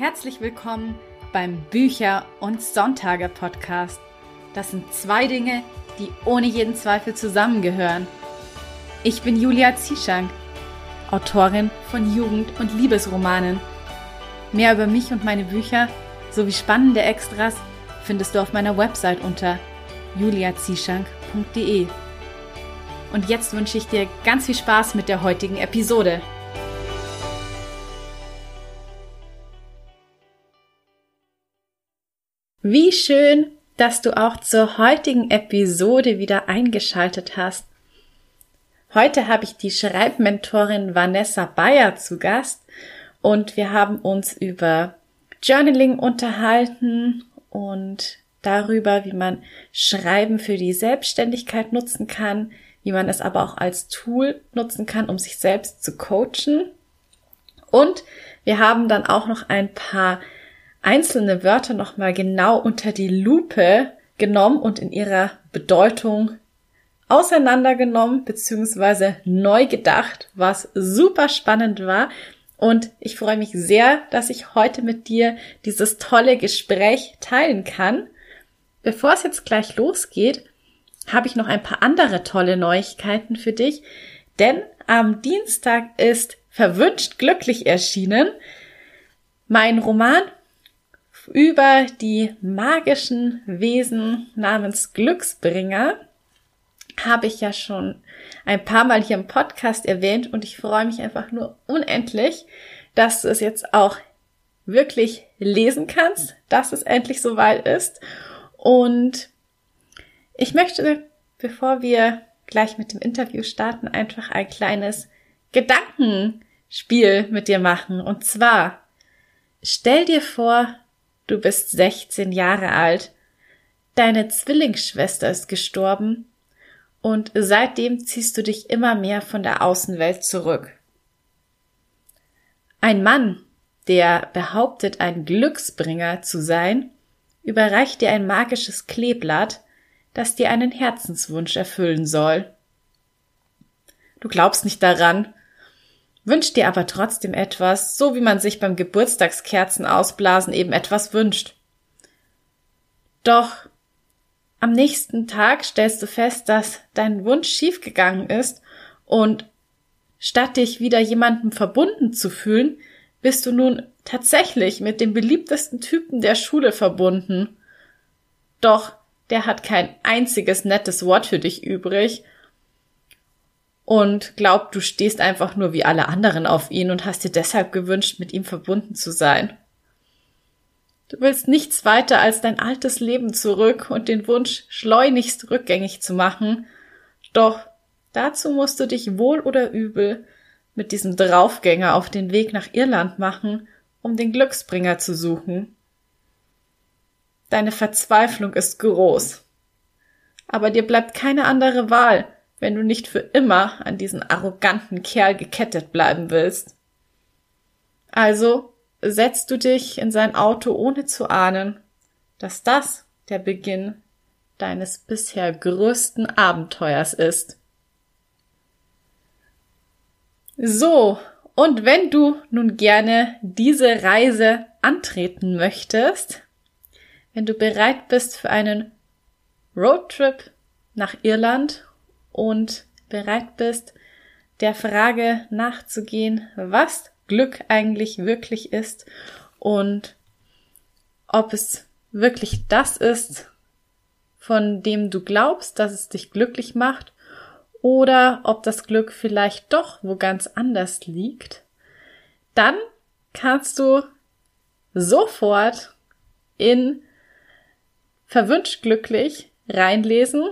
Herzlich willkommen beim Bücher- und Sonntage-Podcast. Das sind zwei Dinge, die ohne jeden Zweifel zusammengehören. Ich bin Julia Zieschank, Autorin von Jugend- und Liebesromanen. Mehr über mich und meine Bücher sowie spannende Extras findest du auf meiner Website unter juliazieschank.de. Und jetzt wünsche ich dir ganz viel Spaß mit der heutigen Episode. Wie schön, dass du auch zur heutigen Episode wieder eingeschaltet hast. Heute habe ich die Schreibmentorin Vanessa Bayer zu Gast und wir haben uns über Journaling unterhalten und darüber, wie man Schreiben für die Selbstständigkeit nutzen kann, wie man es aber auch als Tool nutzen kann, um sich selbst zu coachen. Und wir haben dann auch noch ein paar einzelne Wörter nochmal genau unter die Lupe genommen und in ihrer Bedeutung auseinandergenommen bzw. neu gedacht, was super spannend war. Und ich freue mich sehr, dass ich heute mit dir dieses tolle Gespräch teilen kann. Bevor es jetzt gleich losgeht, habe ich noch ein paar andere tolle Neuigkeiten für dich, denn am Dienstag ist Verwünscht glücklich erschienen. Mein Roman über die magischen Wesen namens Glücksbringer habe ich ja schon ein paar Mal hier im Podcast erwähnt und ich freue mich einfach nur unendlich, dass du es jetzt auch wirklich lesen kannst, dass es endlich soweit ist. Und ich möchte, bevor wir gleich mit dem Interview starten, einfach ein kleines Gedankenspiel mit dir machen. Und zwar, stell dir vor, Du bist 16 Jahre alt. Deine Zwillingsschwester ist gestorben und seitdem ziehst du dich immer mehr von der Außenwelt zurück. Ein Mann, der behauptet, ein Glücksbringer zu sein, überreicht dir ein magisches Kleeblatt, das dir einen Herzenswunsch erfüllen soll. Du glaubst nicht daran, wünscht dir aber trotzdem etwas, so wie man sich beim Geburtstagskerzen ausblasen eben etwas wünscht. Doch am nächsten Tag stellst du fest, dass dein Wunsch schiefgegangen ist und statt dich wieder jemandem verbunden zu fühlen, bist du nun tatsächlich mit dem beliebtesten Typen der Schule verbunden. Doch der hat kein einziges nettes Wort für dich übrig und glaubt, du stehst einfach nur wie alle anderen auf ihn und hast dir deshalb gewünscht, mit ihm verbunden zu sein. Du willst nichts weiter als dein altes Leben zurück und den Wunsch schleunigst rückgängig zu machen, doch dazu musst du dich wohl oder übel mit diesem Draufgänger auf den Weg nach Irland machen, um den Glücksbringer zu suchen. Deine Verzweiflung ist groß. Aber dir bleibt keine andere Wahl, wenn du nicht für immer an diesen arroganten Kerl gekettet bleiben willst. Also setzt du dich in sein Auto, ohne zu ahnen, dass das der Beginn deines bisher größten Abenteuers ist. So, und wenn du nun gerne diese Reise antreten möchtest, wenn du bereit bist für einen Roadtrip nach Irland und bereit bist, der Frage nachzugehen, was Glück eigentlich wirklich ist und ob es wirklich das ist, von dem du glaubst, dass es dich glücklich macht, oder ob das Glück vielleicht doch wo ganz anders liegt, dann kannst du sofort in Verwünscht glücklich reinlesen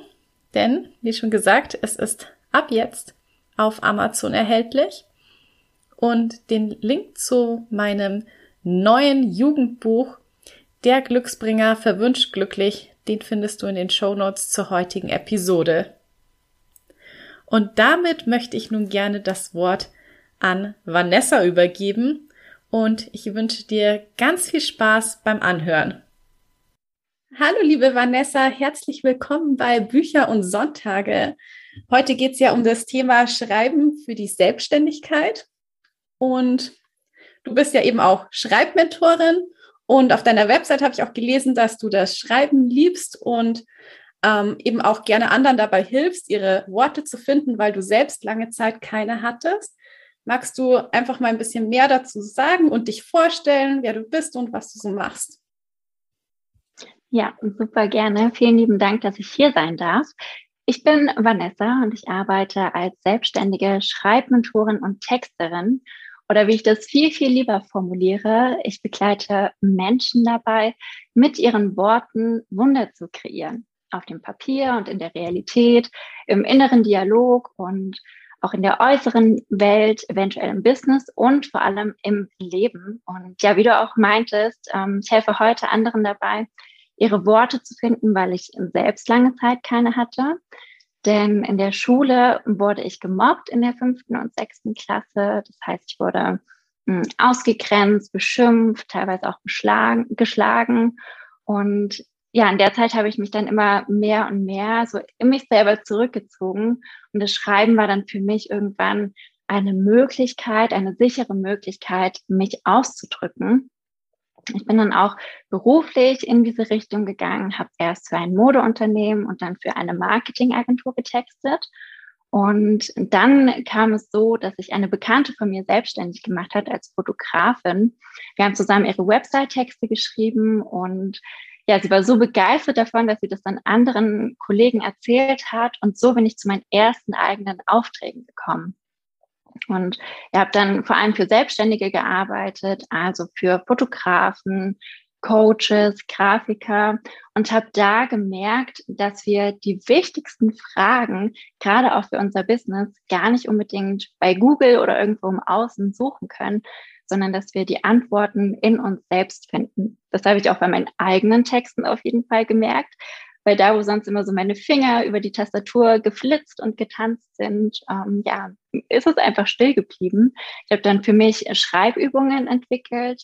denn, wie schon gesagt, es ist ab jetzt auf Amazon erhältlich. Und den Link zu meinem neuen Jugendbuch Der Glücksbringer verwünscht glücklich, den findest du in den Show Notes zur heutigen Episode. Und damit möchte ich nun gerne das Wort an Vanessa übergeben und ich wünsche dir ganz viel Spaß beim Anhören. Hallo, liebe Vanessa, herzlich willkommen bei Bücher und Sonntage. Heute geht es ja um das Thema Schreiben für die Selbstständigkeit. Und du bist ja eben auch Schreibmentorin und auf deiner Website habe ich auch gelesen, dass du das Schreiben liebst und ähm, eben auch gerne anderen dabei hilfst, ihre Worte zu finden, weil du selbst lange Zeit keine hattest. Magst du einfach mal ein bisschen mehr dazu sagen und dich vorstellen, wer du bist und was du so machst? Ja, super gerne. Vielen lieben Dank, dass ich hier sein darf. Ich bin Vanessa und ich arbeite als selbstständige Schreibmentorin und Texterin. Oder wie ich das viel, viel lieber formuliere, ich begleite Menschen dabei, mit ihren Worten Wunder zu kreieren. Auf dem Papier und in der Realität, im inneren Dialog und auch in der äußeren Welt, eventuell im Business und vor allem im Leben. Und ja, wie du auch meintest, ähm, ich helfe heute anderen dabei, ihre Worte zu finden, weil ich selbst lange Zeit keine hatte. Denn in der Schule wurde ich gemobbt in der fünften und sechsten Klasse. Das heißt, ich wurde hm, ausgegrenzt, beschimpft, teilweise auch beschlagen, geschlagen. Und ja, in der Zeit habe ich mich dann immer mehr und mehr so in mich selber zurückgezogen. Und das Schreiben war dann für mich irgendwann eine Möglichkeit, eine sichere Möglichkeit, mich auszudrücken. Ich bin dann auch beruflich in diese Richtung gegangen, habe erst für ein Modeunternehmen und dann für eine Marketingagentur getextet. Und dann kam es so, dass sich eine Bekannte von mir selbstständig gemacht hat als Fotografin. Wir haben zusammen ihre Website-Texte geschrieben und ja, sie war so begeistert davon, dass sie das dann anderen Kollegen erzählt hat. Und so bin ich zu meinen ersten eigenen Aufträgen gekommen. Und ich habe dann vor allem für Selbstständige gearbeitet, also für Fotografen, Coaches, Grafiker und habe da gemerkt, dass wir die wichtigsten Fragen, gerade auch für unser Business, gar nicht unbedingt bei Google oder irgendwo im Außen suchen können, sondern dass wir die Antworten in uns selbst finden. Das habe ich auch bei meinen eigenen Texten auf jeden Fall gemerkt, weil da, wo sonst immer so meine Finger über die Tastatur geflitzt und getanzt sind, ähm, ja, ist es einfach still geblieben. Ich habe dann für mich Schreibübungen entwickelt,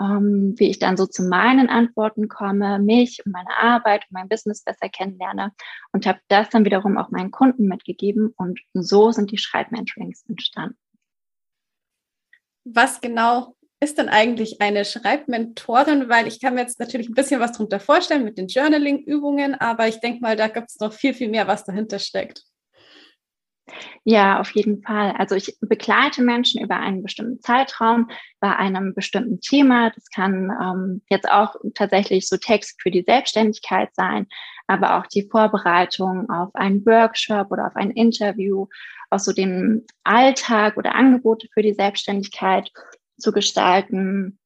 ähm, wie ich dann so zu meinen Antworten komme, mich und meine Arbeit und mein Business besser kennenlerne und habe das dann wiederum auch meinen Kunden mitgegeben und so sind die Schreibmentorings entstanden. Was genau ist denn eigentlich eine Schreibmentorin? Weil ich kann mir jetzt natürlich ein bisschen was darunter vorstellen mit den Journaling-Übungen, aber ich denke mal, da gibt es noch viel, viel mehr, was dahinter steckt. Ja, auf jeden Fall. Also ich begleite Menschen über einen bestimmten Zeitraum bei einem bestimmten Thema. Das kann ähm, jetzt auch tatsächlich so Text für die Selbstständigkeit sein, aber auch die Vorbereitung auf einen Workshop oder auf ein Interview, auch so den Alltag oder Angebote für die Selbstständigkeit zu gestalten.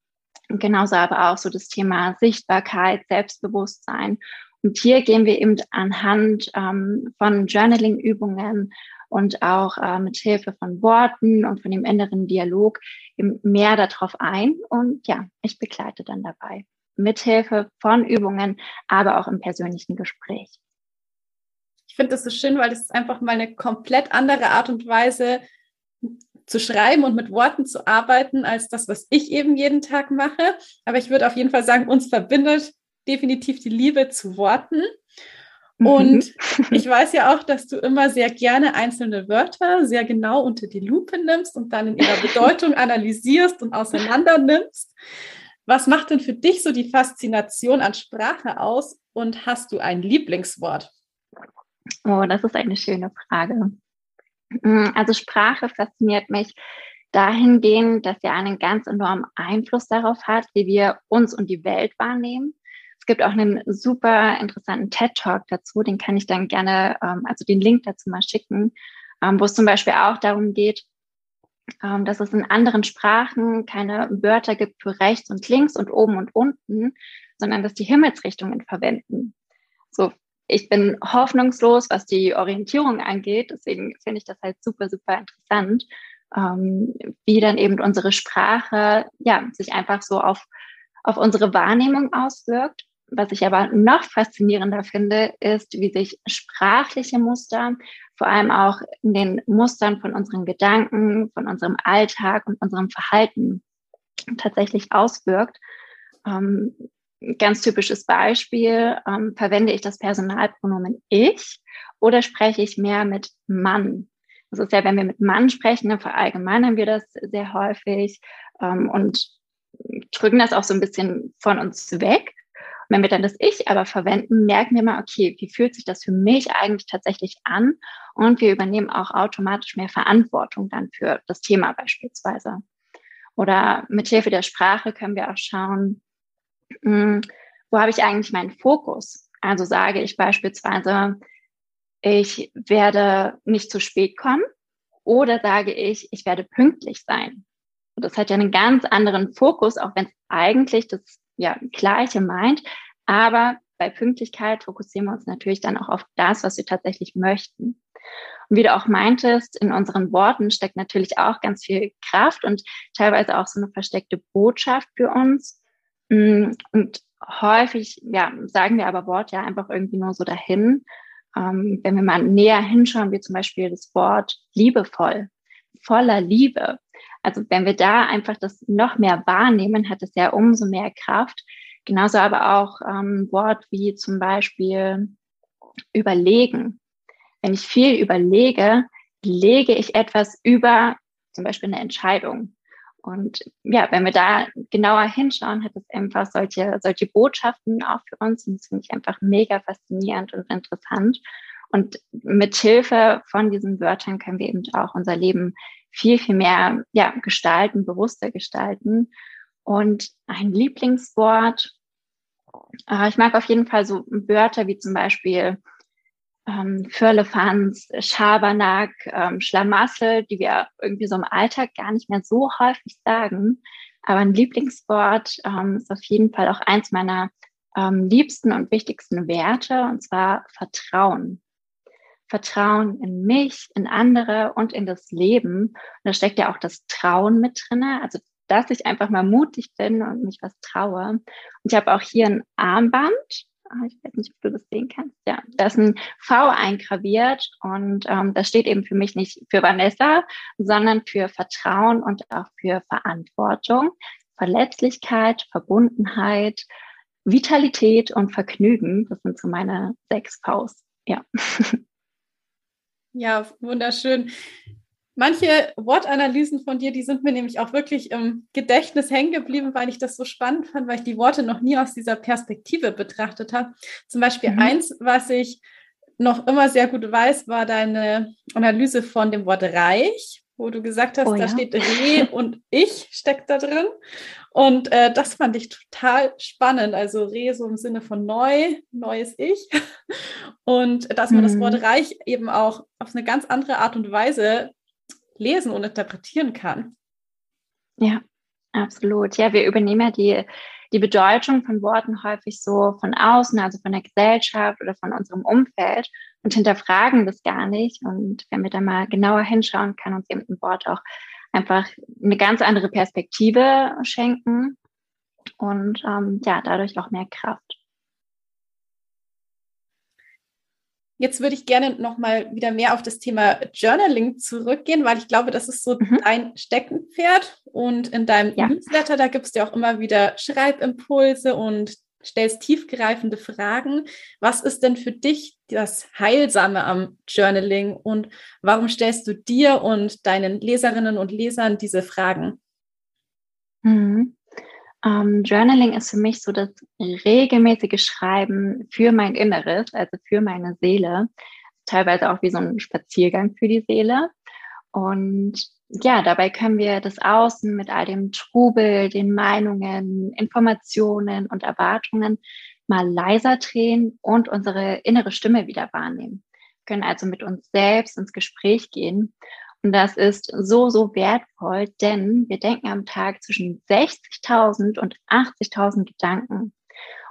Genauso aber auch so das Thema Sichtbarkeit, Selbstbewusstsein. Und hier gehen wir eben anhand ähm, von Journaling-Übungen und auch äh, mit Hilfe von Worten und von dem inneren Dialog mehr darauf ein. Und ja, ich begleite dann dabei. Mithilfe von Übungen, aber auch im persönlichen Gespräch. Ich finde das so schön, weil das ist einfach mal eine komplett andere Art und Weise, zu schreiben und mit Worten zu arbeiten, als das, was ich eben jeden Tag mache. Aber ich würde auf jeden Fall sagen, uns verbindet definitiv die Liebe zu Worten. Mhm. Und ich weiß ja auch, dass du immer sehr gerne einzelne Wörter sehr genau unter die Lupe nimmst und dann in ihrer Bedeutung analysierst und auseinander nimmst. Was macht denn für dich so die Faszination an Sprache aus und hast du ein Lieblingswort? Oh, das ist eine schöne Frage. Mm, also Sprache fasziniert mich dahingehend, dass sie einen ganz enormen Einfluss darauf hat, wie wir uns und die Welt wahrnehmen. Es gibt auch einen super interessanten TED-Talk dazu, den kann ich dann gerne, ähm, also den Link dazu mal schicken, ähm, wo es zum Beispiel auch darum geht, ähm, dass es in anderen Sprachen keine Wörter gibt für rechts und links und oben und unten, sondern dass die Himmelsrichtungen verwenden. So ich bin hoffnungslos, was die Orientierung angeht. Deswegen finde ich das halt super, super interessant, ähm, wie dann eben unsere Sprache ja sich einfach so auf, auf unsere Wahrnehmung auswirkt. Was ich aber noch faszinierender finde, ist, wie sich sprachliche Muster, vor allem auch in den Mustern von unseren Gedanken, von unserem Alltag und unserem Verhalten tatsächlich auswirkt. Ähm, ganz typisches Beispiel, ähm, verwende ich das Personalpronomen ich oder spreche ich mehr mit Mann? Das ist ja, wenn wir mit Mann sprechen, dann verallgemeinern wir das sehr häufig. ähm, und drücken das auch so ein bisschen von uns weg. Und wenn wir dann das Ich aber verwenden, merken wir mal, okay, wie fühlt sich das für mich eigentlich tatsächlich an? Und wir übernehmen auch automatisch mehr Verantwortung dann für das Thema beispielsweise. Oder mit Hilfe der Sprache können wir auch schauen, hm, wo habe ich eigentlich meinen Fokus? Also sage ich beispielsweise, ich werde nicht zu spät kommen oder sage ich, ich werde pünktlich sein. Und das hat ja einen ganz anderen Fokus, auch wenn es eigentlich das ja, Gleiche meint. Aber bei Pünktlichkeit fokussieren wir uns natürlich dann auch auf das, was wir tatsächlich möchten. Und wie du auch meintest, in unseren Worten steckt natürlich auch ganz viel Kraft und teilweise auch so eine versteckte Botschaft für uns. Mm, und häufig, ja, sagen wir aber Wort ja einfach irgendwie nur so dahin. Ähm, wenn wir mal näher hinschauen, wie zum Beispiel das Wort liebevoll, voller Liebe. Also wenn wir da einfach das noch mehr wahrnehmen, hat es ja umso mehr Kraft. Genauso aber auch ähm, Wort wie zum Beispiel überlegen. Wenn ich viel überlege, lege ich etwas über zum Beispiel eine Entscheidung. Und ja, wenn wir da genauer hinschauen, hat es einfach solche, solche Botschaften auch für uns. Und das finde ich einfach mega faszinierend und interessant. Und mit Hilfe von diesen Wörtern können wir eben auch unser Leben viel, viel mehr ja, gestalten, bewusster gestalten. Und ein Lieblingswort, äh, ich mag auf jeden Fall so Wörter wie zum Beispiel ähm, Firlefanz, Schabernack, ähm, Schlamassel, die wir irgendwie so im Alltag gar nicht mehr so häufig sagen. Aber ein Lieblingswort ähm, ist auf jeden Fall auch eins meiner ähm, liebsten und wichtigsten Werte, und zwar Vertrauen. Vertrauen in mich, in andere und in das Leben. Und da steckt ja auch das Trauen mit drinne. Also, dass ich einfach mal mutig bin und mich was traue. Und ich habe auch hier ein Armband. Ah, ich weiß nicht, ob du das sehen kannst. Ja, da ist ein V eingraviert und ähm, das steht eben für mich nicht für Vanessa, sondern für Vertrauen und auch für Verantwortung, Verletzlichkeit, Verbundenheit, Vitalität und Vergnügen. Das sind so meine sechs Vs. Ja. Ja, wunderschön. Manche Wortanalysen von dir, die sind mir nämlich auch wirklich im Gedächtnis hängen geblieben, weil ich das so spannend fand, weil ich die Worte noch nie aus dieser Perspektive betrachtet habe. Zum Beispiel mhm. eins, was ich noch immer sehr gut weiß, war deine Analyse von dem Wort reich wo du gesagt hast, oh, da ja. steht Re und ich steckt da drin. Und äh, das fand ich total spannend. Also Re so im Sinne von neu, neues Ich. Und dass man mhm. das Wort mhm. reich eben auch auf eine ganz andere Art und Weise lesen und interpretieren kann. Ja, absolut. Ja, wir übernehmen ja die die Bedeutung von Worten häufig so von außen, also von der Gesellschaft oder von unserem Umfeld und hinterfragen das gar nicht. Und wenn wir da mal genauer hinschauen, kann uns eben ein Wort auch einfach eine ganz andere Perspektive schenken und ähm, ja, dadurch auch mehr Kraft. Jetzt würde ich gerne noch mal wieder mehr auf das Thema Journaling zurückgehen, weil ich glaube, das ist so mhm. dein Steckenpferd. Und in deinem ja. Newsletter, da gibst du auch immer wieder Schreibimpulse und stellst tiefgreifende Fragen. Was ist denn für dich das Heilsame am Journaling und warum stellst du dir und deinen Leserinnen und Lesern diese Fragen? Mhm. Ähm, Journaling ist für mich so das regelmäßige Schreiben für mein Inneres, also für meine Seele. Teilweise auch wie so ein Spaziergang für die Seele. Und ja, dabei können wir das Außen mit all dem Trubel, den Meinungen, Informationen und Erwartungen mal leiser drehen und unsere innere Stimme wieder wahrnehmen. Wir können also mit uns selbst ins Gespräch gehen und das ist so, so wertvoll, denn wir denken am Tag zwischen 60.000 und 80.000 Gedanken.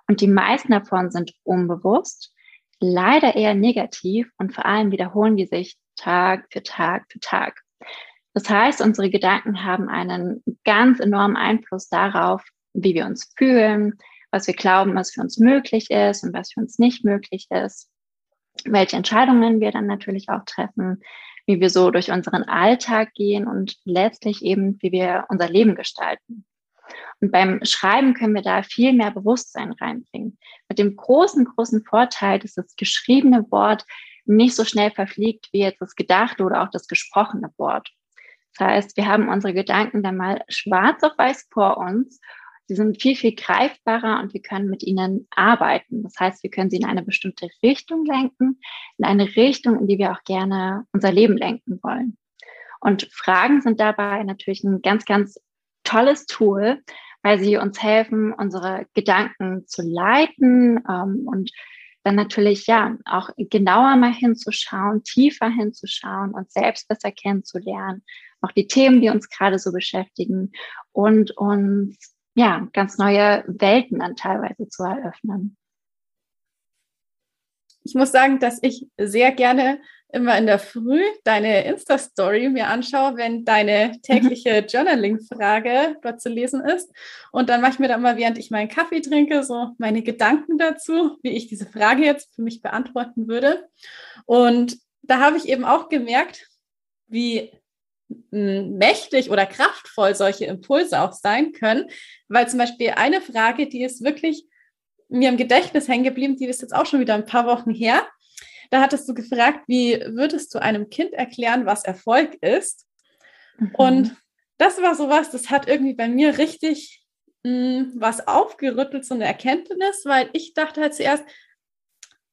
Und die meisten davon sind unbewusst, leider eher negativ und vor allem wiederholen die sich Tag für Tag für Tag. Das heißt, unsere Gedanken haben einen ganz enormen Einfluss darauf, wie wir uns fühlen, was wir glauben, was für uns möglich ist und was für uns nicht möglich ist, welche Entscheidungen wir dann natürlich auch treffen, wie wir so durch unseren Alltag gehen und letztlich eben, wie wir unser Leben gestalten. Und beim Schreiben können wir da viel mehr Bewusstsein reinbringen. Mit dem großen, großen Vorteil, dass das geschriebene Wort nicht so schnell verfliegt wie jetzt das gedachte oder auch das gesprochene Wort. Das heißt, wir haben unsere Gedanken dann mal schwarz auf weiß vor uns. Sie sind viel, viel greifbarer und wir können mit ihnen arbeiten. Das heißt, wir können sie in eine bestimmte Richtung lenken, in eine Richtung, in die wir auch gerne unser Leben lenken wollen. Und Fragen sind dabei natürlich ein ganz, ganz tolles Tool, weil sie uns helfen, unsere Gedanken zu leiten ähm, und dann natürlich ja auch genauer mal hinzuschauen, tiefer hinzuschauen und selbst besser kennenzulernen, auch die Themen, die uns gerade so beschäftigen und uns ja ganz neue Welten dann teilweise zu eröffnen. Ich muss sagen, dass ich sehr gerne immer in der Früh deine Insta-Story mir anschaue, wenn deine tägliche mhm. Journaling-Frage dort zu lesen ist. Und dann mache ich mir dann mal, während ich meinen Kaffee trinke, so meine Gedanken dazu, wie ich diese Frage jetzt für mich beantworten würde. Und da habe ich eben auch gemerkt, wie mächtig oder kraftvoll solche Impulse auch sein können, weil zum Beispiel eine Frage, die ist wirklich mir im Gedächtnis hängen geblieben, die ist jetzt auch schon wieder ein paar Wochen her. Da hattest du gefragt, wie würdest du einem Kind erklären, was Erfolg ist? Mhm. Und das war sowas, das hat irgendwie bei mir richtig mh, was aufgerüttelt, so eine Erkenntnis, weil ich dachte halt zuerst,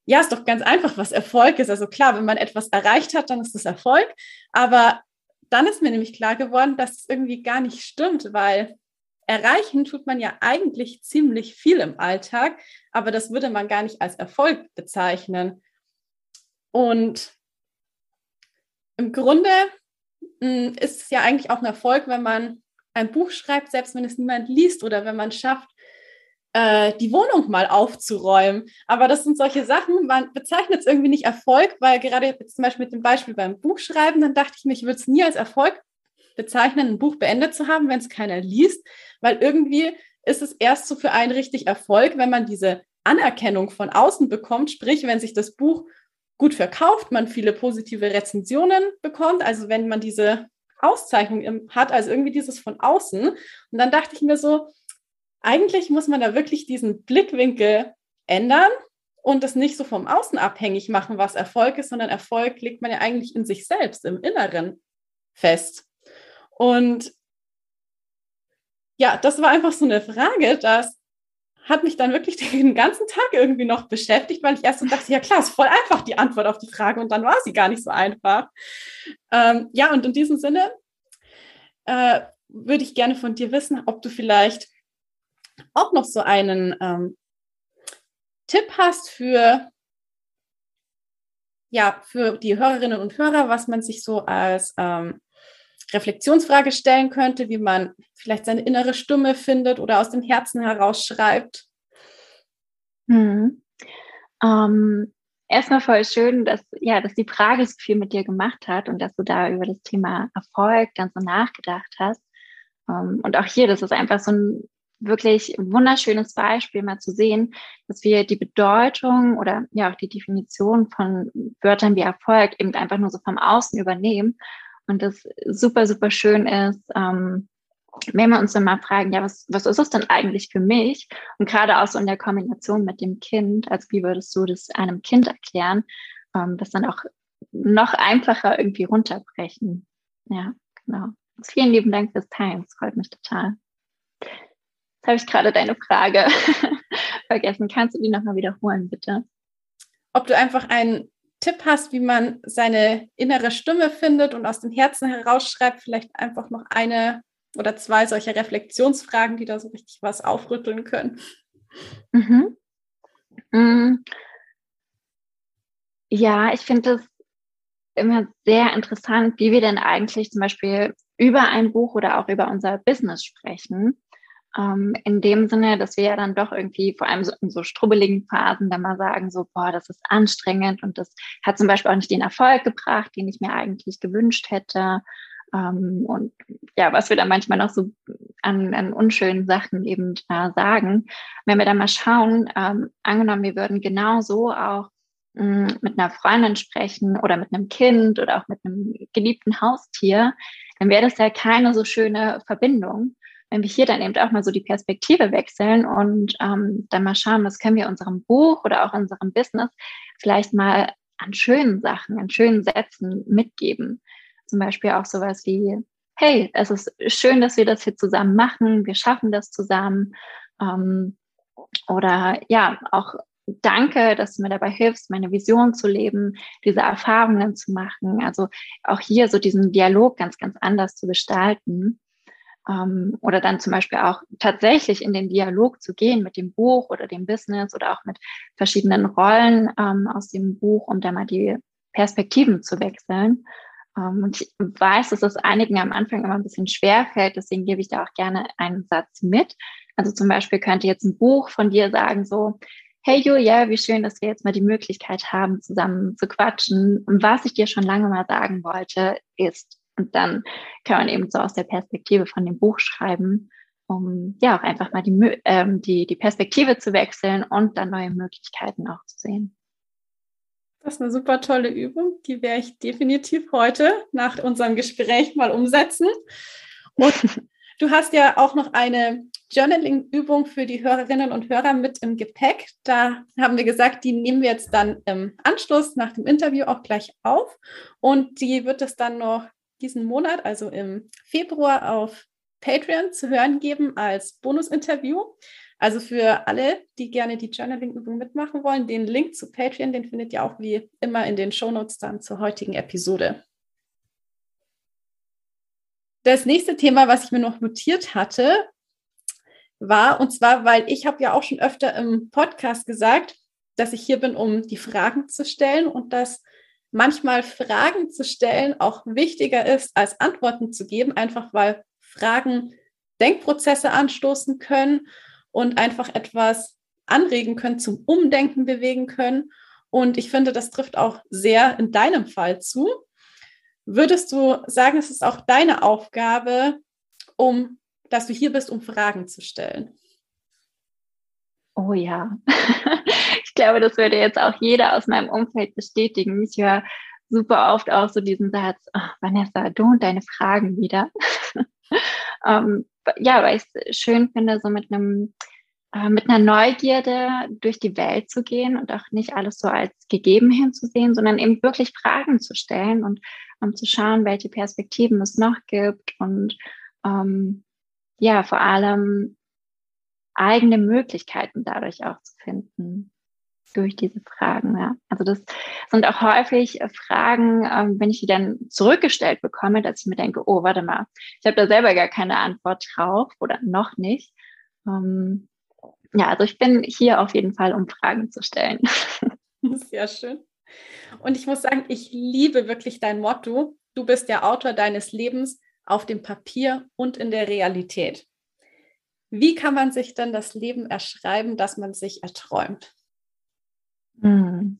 ja, ist doch ganz einfach, was Erfolg ist. Also klar, wenn man etwas erreicht hat, dann ist das Erfolg. Aber dann ist mir nämlich klar geworden, dass es irgendwie gar nicht stimmt, weil erreichen tut man ja eigentlich ziemlich viel im Alltag, aber das würde man gar nicht als Erfolg bezeichnen. Und im Grunde hm, ist es ja eigentlich auch ein Erfolg, wenn man ein Buch schreibt, selbst wenn es niemand liest oder wenn man schafft, äh, die Wohnung mal aufzuräumen. Aber das sind solche Sachen, man bezeichnet es irgendwie nicht Erfolg, weil gerade jetzt zum Beispiel mit dem Beispiel beim Buchschreiben, dann dachte ich mir, ich würde es nie als Erfolg bezeichnen, ein Buch beendet zu haben, wenn es keiner liest, weil irgendwie ist es erst so für einen richtig Erfolg, wenn man diese Anerkennung von außen bekommt, sprich, wenn sich das Buch gut verkauft, man viele positive Rezensionen bekommt, also wenn man diese Auszeichnung hat, also irgendwie dieses von außen. Und dann dachte ich mir so, eigentlich muss man da wirklich diesen Blickwinkel ändern und das nicht so vom Außen abhängig machen, was Erfolg ist, sondern Erfolg legt man ja eigentlich in sich selbst, im Inneren fest. Und ja, das war einfach so eine Frage, dass hat mich dann wirklich den ganzen Tag irgendwie noch beschäftigt, weil ich erst so dachte, ja klar, ist voll einfach die Antwort auf die Frage und dann war sie gar nicht so einfach. Ähm, ja, und in diesem Sinne äh, würde ich gerne von dir wissen, ob du vielleicht auch noch so einen ähm, Tipp hast für ja, für die Hörerinnen und Hörer, was man sich so als ähm, Reflexionsfrage stellen könnte, wie man vielleicht seine innere Stimme findet oder aus dem Herzen heraus schreibt? Hm. Ähm, erstmal voll schön, dass, ja, dass die Frage so viel mit dir gemacht hat und dass du da über das Thema Erfolg dann so nachgedacht hast. Ähm, und auch hier, das ist einfach so ein wirklich wunderschönes Beispiel mal zu sehen, dass wir die Bedeutung oder ja auch die Definition von Wörtern wie Erfolg eben einfach nur so vom Außen übernehmen und das super, super schön ist, ähm, wenn wir uns dann mal fragen, ja, was, was ist das denn eigentlich für mich? Und gerade auch so in der Kombination mit dem Kind, also wie würdest du das einem Kind erklären, ähm, das dann auch noch einfacher irgendwie runterbrechen. Ja, genau. Vielen lieben Dank fürs Teilen, es freut mich total. Jetzt habe ich gerade deine Frage vergessen. Kannst du die nochmal wiederholen, bitte? Ob du einfach einen Tipp hast, wie man seine innere Stimme findet und aus dem Herzen herausschreibt, vielleicht einfach noch eine oder zwei solcher Reflexionsfragen, die da so richtig was aufrütteln können. Mhm. Mhm. Ja, ich finde es immer sehr interessant, wie wir denn eigentlich zum Beispiel über ein Buch oder auch über unser Business sprechen. Ähm, in dem Sinne, dass wir ja dann doch irgendwie vor allem so in so strubbeligen Phasen dann mal sagen, so, boah, das ist anstrengend und das hat zum Beispiel auch nicht den Erfolg gebracht, den ich mir eigentlich gewünscht hätte. Ähm, und ja, was wir dann manchmal noch so an, an unschönen Sachen eben äh, sagen. Wenn wir dann mal schauen, ähm, angenommen, wir würden genauso auch mm, mit einer Freundin sprechen oder mit einem Kind oder auch mit einem geliebten Haustier, dann wäre das ja keine so schöne Verbindung wenn wir hier dann eben auch mal so die Perspektive wechseln und ähm, dann mal schauen, was können wir unserem Buch oder auch unserem Business vielleicht mal an schönen Sachen, an schönen Sätzen mitgeben. Zum Beispiel auch sowas wie, hey, es ist schön, dass wir das hier zusammen machen, wir schaffen das zusammen. Ähm, oder ja, auch danke, dass du mir dabei hilfst, meine Vision zu leben, diese Erfahrungen zu machen. Also auch hier so diesen Dialog ganz, ganz anders zu gestalten. Ähm, oder dann zum Beispiel auch tatsächlich in den Dialog zu gehen mit dem Buch oder dem Business oder auch mit verschiedenen Rollen ähm, aus dem Buch, um da mal die Perspektiven zu wechseln. Ähm, und ich weiß, dass es einigen am Anfang immer ein bisschen schwer fällt, deswegen gebe ich da auch gerne einen Satz mit. Also zum Beispiel könnte jetzt ein Buch von dir sagen so, hey Julia, wie schön, dass wir jetzt mal die Möglichkeit haben, zusammen zu quatschen. Was ich dir schon lange mal sagen wollte, ist, und dann kann man eben so aus der Perspektive von dem Buch schreiben, um ja auch einfach mal die, ähm, die, die Perspektive zu wechseln und dann neue Möglichkeiten auch zu sehen. Das ist eine super tolle Übung. Die werde ich definitiv heute nach unserem Gespräch mal umsetzen. Und du hast ja auch noch eine Journaling-Übung für die Hörerinnen und Hörer mit im Gepäck. Da haben wir gesagt, die nehmen wir jetzt dann im Anschluss nach dem Interview auch gleich auf. Und die wird es dann noch diesen Monat, also im Februar, auf Patreon zu hören geben als Bonusinterview. Also für alle, die gerne die Journaling-Übung mitmachen wollen, den Link zu Patreon, den findet ihr auch wie immer in den Shownotes dann zur heutigen Episode. Das nächste Thema, was ich mir noch notiert hatte, war, und zwar, weil ich habe ja auch schon öfter im Podcast gesagt, dass ich hier bin, um die Fragen zu stellen und dass manchmal Fragen zu stellen auch wichtiger ist, als Antworten zu geben, einfach weil Fragen Denkprozesse anstoßen können und einfach etwas anregen können, zum Umdenken bewegen können. Und ich finde, das trifft auch sehr in deinem Fall zu. Würdest du sagen, es ist auch deine Aufgabe, um, dass du hier bist, um Fragen zu stellen? Oh ja. Ich glaube, das würde jetzt auch jeder aus meinem Umfeld bestätigen. Ich höre super oft auch so diesen Satz, oh, Vanessa, du und deine Fragen wieder. ähm, ja, weil ich es schön finde, so mit einem äh, mit einer Neugierde durch die Welt zu gehen und auch nicht alles so als gegeben hinzusehen, sondern eben wirklich Fragen zu stellen und um zu schauen, welche Perspektiven es noch gibt und ähm, ja, vor allem eigene Möglichkeiten dadurch auch zu finden durch diese Fragen. Ja. Also das sind auch häufig Fragen, ähm, wenn ich die dann zurückgestellt bekomme, dass ich mir denke, oh, warte mal, ich habe da selber gar keine Antwort drauf oder noch nicht. Ähm, ja, also ich bin hier auf jeden Fall, um Fragen zu stellen. Sehr schön. Und ich muss sagen, ich liebe wirklich dein Motto. Du bist der Autor deines Lebens auf dem Papier und in der Realität. Wie kann man sich denn das Leben erschreiben, das man sich erträumt? Hm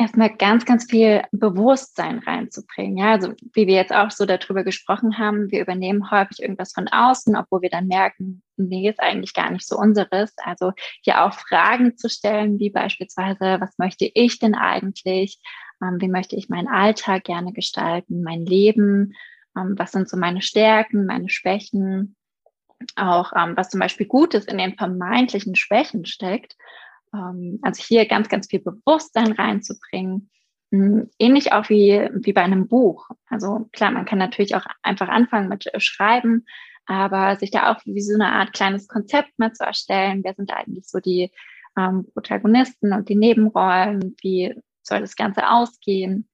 erstmal ganz, ganz viel Bewusstsein reinzubringen. Ja, also wie wir jetzt auch so darüber gesprochen haben, wir übernehmen häufig irgendwas von außen, obwohl wir dann merken, nee, ist eigentlich gar nicht so unseres. Also hier auch Fragen zu stellen, wie beispielsweise, was möchte ich denn eigentlich? Ähm, wie möchte ich meinen Alltag gerne gestalten, mein Leben? Ähm, was sind so meine Stärken, meine Schwächen? Auch ähm, was zum Beispiel Gutes in den vermeintlichen Schwächen steckt also hier ganz, ganz viel Bewusstsein reinzubringen. Hm, ähnlich auch wie, wie bei einem Buch. Also klar, man kann natürlich auch einfach anfangen mit äh, Schreiben, aber sich da auch wie so eine Art kleines Konzept mal zu erstellen. Wer sind eigentlich so die ähm, Protagonisten und die Nebenrollen? Wie soll das Ganze ausgehen?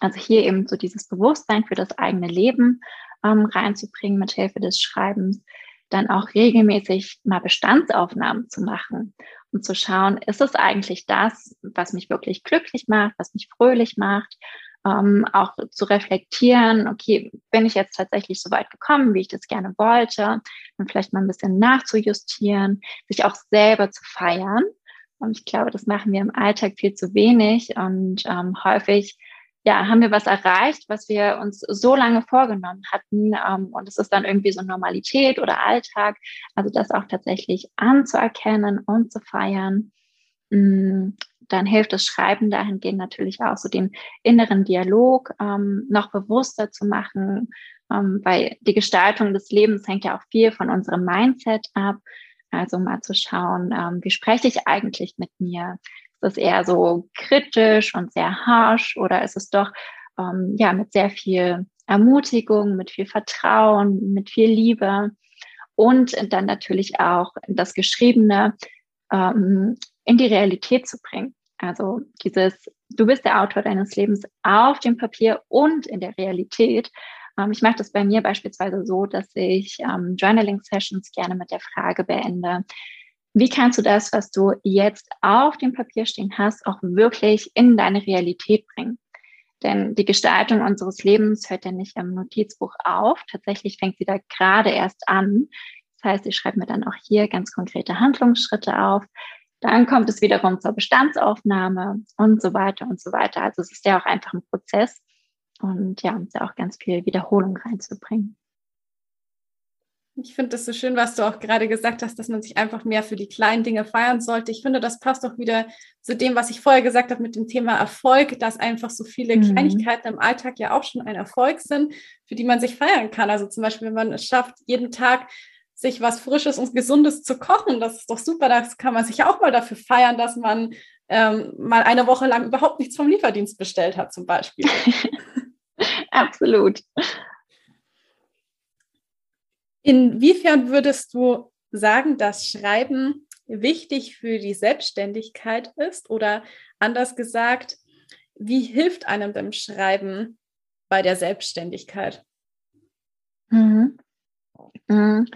Also hier eben so dieses Bewusstsein für das eigene Leben ähm, reinzubringen mit Hilfe des Schreibens dann auch regelmäßig mal Bestandsaufnahmen zu machen und zu schauen, ist es eigentlich das, was mich wirklich glücklich macht, was mich fröhlich macht, ähm, auch zu reflektieren, okay, bin ich jetzt tatsächlich so weit gekommen, wie ich das gerne wollte, und vielleicht mal ein bisschen nachzujustieren, sich auch selber zu feiern. Und ich glaube, das machen wir im Alltag viel zu wenig und ähm, häufig ja, haben wir was erreicht, was wir uns so lange vorgenommen hatten. Ähm, und es ist dann irgendwie so Normalität oder Alltag. Also das auch tatsächlich anzuerkennen und zu feiern. Mm, dann hilft das Schreiben dahingehend natürlich auch so den inneren Dialog ähm, noch bewusster zu machen, ähm, weil die Gestaltung des Lebens hängt ja auch viel von unserem Mindset ab. Also mal zu schauen, ähm, wie spreche ich eigentlich mit mir? Ist es eher so kritisch und sehr harsh oder ist es doch ähm, ja mit sehr viel Ermutigung, mit viel Vertrauen, mit viel Liebe und dann natürlich auch das Geschriebene ähm, in die Realität zu bringen. Also dieses, du bist der Autor deines Lebens auf dem Papier und in der Realität. Ähm, ich mache das bei mir beispielsweise so, dass ich ähm, Journaling-Sessions gerne mit der Frage beende, wie kannst du das, was du jetzt auf dem Papier stehen hast, auch wirklich in deine Realität bringen? Denn die Gestaltung unseres Lebens hört ja nicht im Notizbuch auf. Tatsächlich fängt sie da gerade erst an. Das heißt, ich schreibe mir dann auch hier ganz konkrete Handlungsschritte auf. Dann kommt es wiederum zur Bestandsaufnahme und so weiter und so weiter. Also es ist ja auch einfach ein Prozess und ja, da auch ganz viel Wiederholung reinzubringen. Ich finde das so schön, was du auch gerade gesagt hast, dass man sich einfach mehr für die kleinen Dinge feiern sollte. Ich finde, das passt auch wieder zu dem, was ich vorher gesagt habe mit dem Thema Erfolg, dass einfach so viele mhm. Kleinigkeiten im Alltag ja auch schon ein Erfolg sind, für die man sich feiern kann. Also zum Beispiel, wenn man es schafft, jeden Tag sich was Frisches und Gesundes zu kochen, das ist doch super. Das kann man sich ja auch mal dafür feiern, dass man ähm, mal eine Woche lang überhaupt nichts vom Lieferdienst bestellt hat, zum Beispiel. Absolut. Inwiefern würdest du sagen, dass Schreiben wichtig für die Selbstständigkeit ist? Oder anders gesagt, wie hilft einem beim Schreiben bei der Selbstständigkeit? Mhm. Mhm.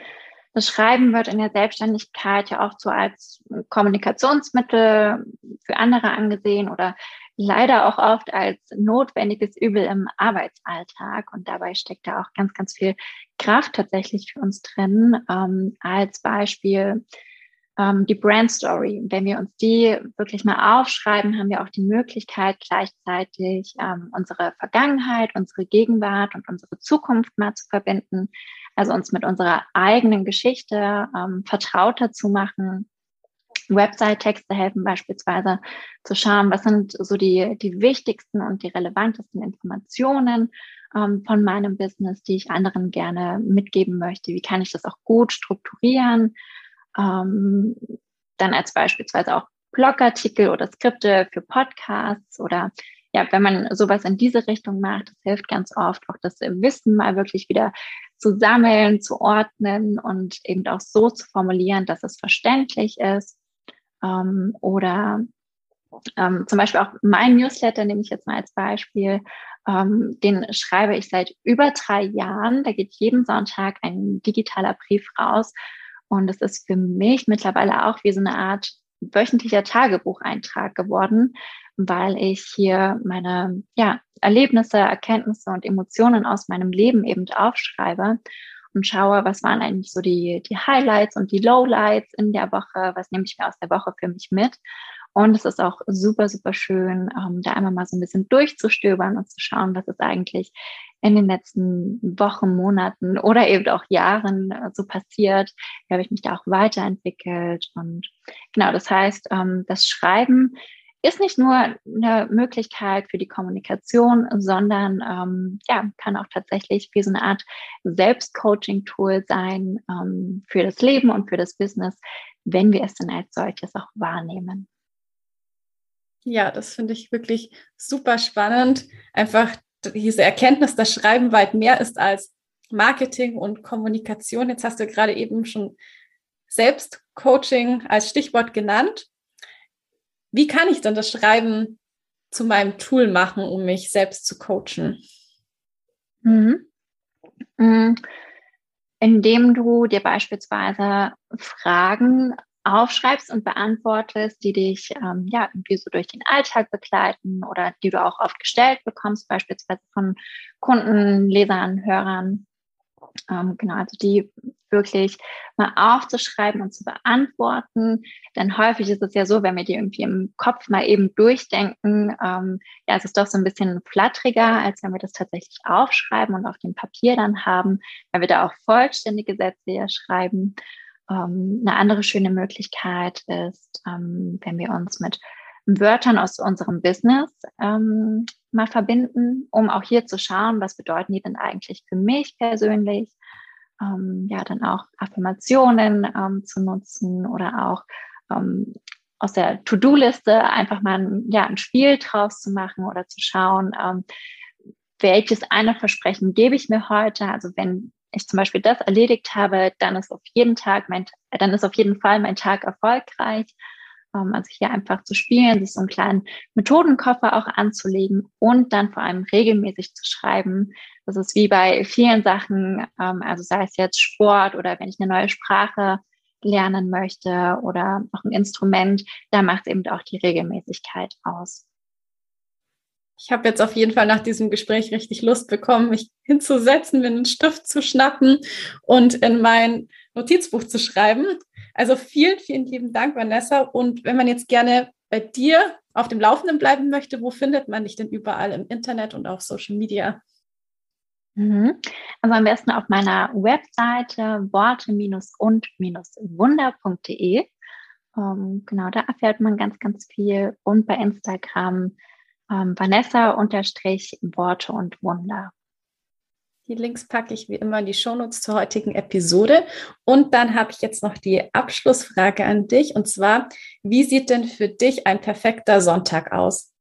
Das Schreiben wird in der Selbstständigkeit ja oft so als Kommunikationsmittel für andere angesehen oder leider auch oft als notwendiges Übel im Arbeitsalltag. Und dabei steckt da auch ganz, ganz viel Kraft tatsächlich für uns drin. Ähm, als Beispiel ähm, die Brand Story. Wenn wir uns die wirklich mal aufschreiben, haben wir auch die Möglichkeit, gleichzeitig ähm, unsere Vergangenheit, unsere Gegenwart und unsere Zukunft mal zu verbinden. Also uns mit unserer eigenen Geschichte ähm, vertrauter zu machen Website-Texte helfen beispielsweise zu schauen, was sind so die, die wichtigsten und die relevantesten Informationen ähm, von meinem Business, die ich anderen gerne mitgeben möchte. Wie kann ich das auch gut strukturieren? Ähm, dann als beispielsweise auch Blogartikel oder Skripte für Podcasts oder ja, wenn man sowas in diese Richtung macht, das hilft ganz oft auch das Wissen mal wirklich wieder zu sammeln, zu ordnen und eben auch so zu formulieren, dass es verständlich ist ähm, oder ähm, zum Beispiel auch mein Newsletter nehme ich jetzt mal als Beispiel. Ähm, den schreibe ich seit über drei Jahren. Da geht jeden Sonntag ein digitaler Brief raus. Und es ist für mich mittlerweile auch wie so eine Art wöchentlicher Tagebucheintrag geworden, weil ich hier meine ja, Erlebnisse, Erkenntnisse und Emotionen aus meinem Leben eben aufschreibe und schaue, was waren eigentlich so die, die Highlights und die Lowlights in der Woche, was nehme ich mir aus der Woche für mich mit. Und es ist auch super, super schön, ähm, da einmal mal so ein bisschen durchzustöbern und zu schauen, was ist eigentlich in den letzten Wochen, Monaten oder eben auch Jahren äh, so passiert. Wie habe ich mich da auch weiterentwickelt? Und genau, das heißt, ähm, das Schreiben ist nicht nur eine Möglichkeit für die Kommunikation, sondern ähm, ja, kann auch tatsächlich wie so eine Art Selbstcoaching-Tool sein ähm, für das Leben und für das Business, wenn wir es dann als solches auch wahrnehmen. Ja, das finde ich wirklich super spannend. Einfach diese Erkenntnis, dass Schreiben weit mehr ist als Marketing und Kommunikation. Jetzt hast du gerade eben schon Selbstcoaching als Stichwort genannt wie kann ich denn das Schreiben zu meinem Tool machen, um mich selbst zu coachen? Mhm. Mhm. Indem du dir beispielsweise Fragen aufschreibst und beantwortest, die dich ähm, ja irgendwie so durch den Alltag begleiten oder die du auch oft gestellt bekommst, beispielsweise von Kunden, Lesern, Hörern. Ähm, genau, also die wirklich mal aufzuschreiben und zu beantworten. Denn häufig ist es ja so, wenn wir die irgendwie im Kopf mal eben durchdenken, ähm, ja, es ist doch so ein bisschen flatteriger, als wenn wir das tatsächlich aufschreiben und auf dem Papier dann haben, weil wir da auch vollständige Sätze ja schreiben. Ähm, eine andere schöne Möglichkeit ist, ähm, wenn wir uns mit Wörtern aus unserem Business ähm, mal verbinden, um auch hier zu schauen, was bedeuten die denn eigentlich für mich persönlich. Ähm, ja, dann auch Affirmationen ähm, zu nutzen oder auch ähm, aus der To-Do-Liste einfach mal ein, ja, ein Spiel draus zu machen oder zu schauen, ähm, welches eine Versprechen gebe ich mir heute? Also wenn ich zum Beispiel das erledigt habe, dann ist auf jeden Tag mein, dann ist auf jeden Fall mein Tag erfolgreich. Ähm, also hier einfach zu spielen, sich so einen kleinen Methodenkoffer auch anzulegen und dann vor allem regelmäßig zu schreiben. Das ist wie bei vielen Sachen, ähm, also sei es jetzt Sport oder wenn ich eine neue Sprache lernen möchte oder auch ein Instrument, da macht es eben auch die Regelmäßigkeit aus. Ich habe jetzt auf jeden Fall nach diesem Gespräch richtig Lust bekommen, mich hinzusetzen, mir einen Stift zu schnappen und in mein Notizbuch zu schreiben. Also vielen, vielen lieben Dank, Vanessa. Und wenn man jetzt gerne bei dir auf dem Laufenden bleiben möchte, wo findet man dich denn überall im Internet und auf Social Media? Mhm. Also am besten auf meiner Webseite worte-und-wunder.de. Ähm, genau, da erfährt man ganz, ganz viel. Und bei Instagram ähm, Vanessa-Worte und Wunder. Die Links packe ich wie immer in die Shownotes zur heutigen Episode. Und dann habe ich jetzt noch die Abschlussfrage an dich. Und zwar, wie sieht denn für dich ein perfekter Sonntag aus?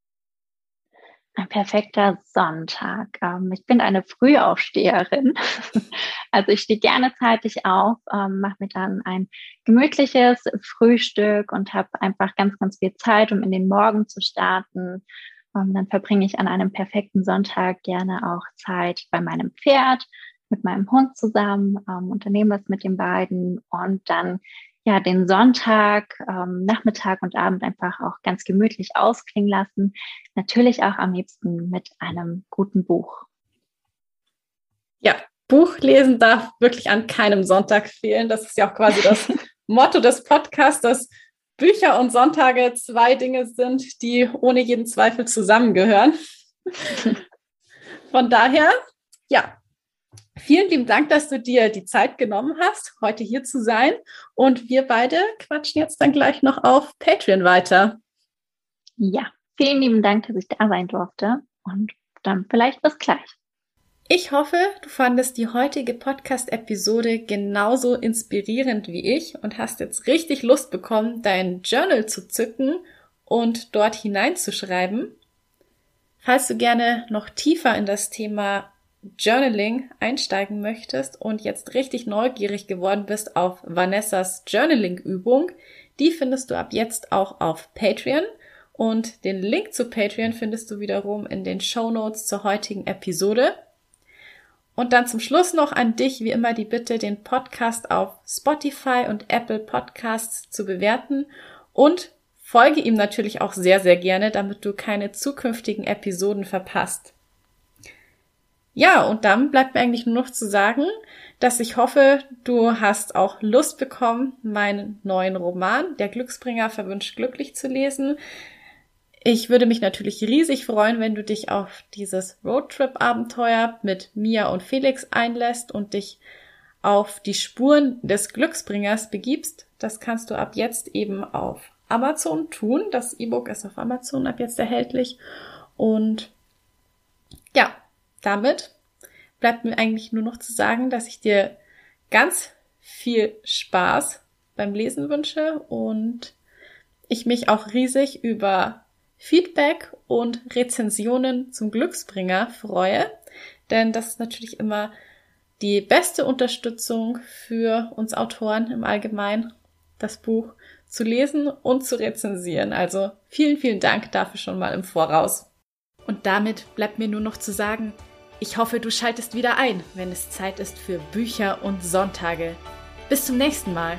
Ein perfekter Sonntag. Ähm, ich bin eine Frühaufsteherin. Also ich stehe gerne zeitig auf, ähm, mache mir dann ein gemütliches Frühstück und habe einfach ganz, ganz viel Zeit, um in den Morgen zu starten dann verbringe ich an einem perfekten Sonntag gerne auch Zeit bei meinem Pferd, mit meinem Hund zusammen, ähm, unternehme was mit den beiden und dann ja den Sonntag, ähm, Nachmittag und Abend einfach auch ganz gemütlich ausklingen lassen. Natürlich auch am liebsten mit einem guten Buch. Ja, Buch lesen darf wirklich an keinem Sonntag fehlen. Das ist ja auch quasi das Motto des Podcasts, dass Bücher und Sonntage zwei Dinge sind, die ohne jeden Zweifel zusammengehören. Von daher, ja, vielen lieben Dank, dass du dir die Zeit genommen hast, heute hier zu sein. Und wir beide quatschen jetzt dann gleich noch auf Patreon weiter. Ja, vielen lieben Dank, dass ich da sein durfte. Und dann vielleicht bis gleich. Ich hoffe, du fandest die heutige Podcast-Episode genauso inspirierend wie ich und hast jetzt richtig Lust bekommen, dein Journal zu zücken und dort hineinzuschreiben. Falls du gerne noch tiefer in das Thema Journaling einsteigen möchtest und jetzt richtig neugierig geworden bist auf Vanessas Journaling-Übung, die findest du ab jetzt auch auf Patreon. Und den Link zu Patreon findest du wiederum in den Show Notes zur heutigen Episode. Und dann zum Schluss noch an dich wie immer die Bitte, den Podcast auf Spotify und Apple Podcasts zu bewerten und folge ihm natürlich auch sehr, sehr gerne, damit du keine zukünftigen Episoden verpasst. Ja, und dann bleibt mir eigentlich nur noch zu sagen, dass ich hoffe, du hast auch Lust bekommen, meinen neuen Roman, Der Glücksbringer verwünscht glücklich zu lesen. Ich würde mich natürlich riesig freuen, wenn du dich auf dieses Roadtrip-Abenteuer mit Mia und Felix einlässt und dich auf die Spuren des Glücksbringers begibst. Das kannst du ab jetzt eben auf Amazon tun. Das E-Book ist auf Amazon ab jetzt erhältlich. Und ja, damit bleibt mir eigentlich nur noch zu sagen, dass ich dir ganz viel Spaß beim Lesen wünsche und ich mich auch riesig über Feedback und Rezensionen zum Glücksbringer freue, denn das ist natürlich immer die beste Unterstützung für uns Autoren im Allgemeinen, das Buch zu lesen und zu rezensieren. Also vielen, vielen Dank dafür schon mal im Voraus. Und damit bleibt mir nur noch zu sagen, ich hoffe, du schaltest wieder ein, wenn es Zeit ist für Bücher und Sonntage. Bis zum nächsten Mal.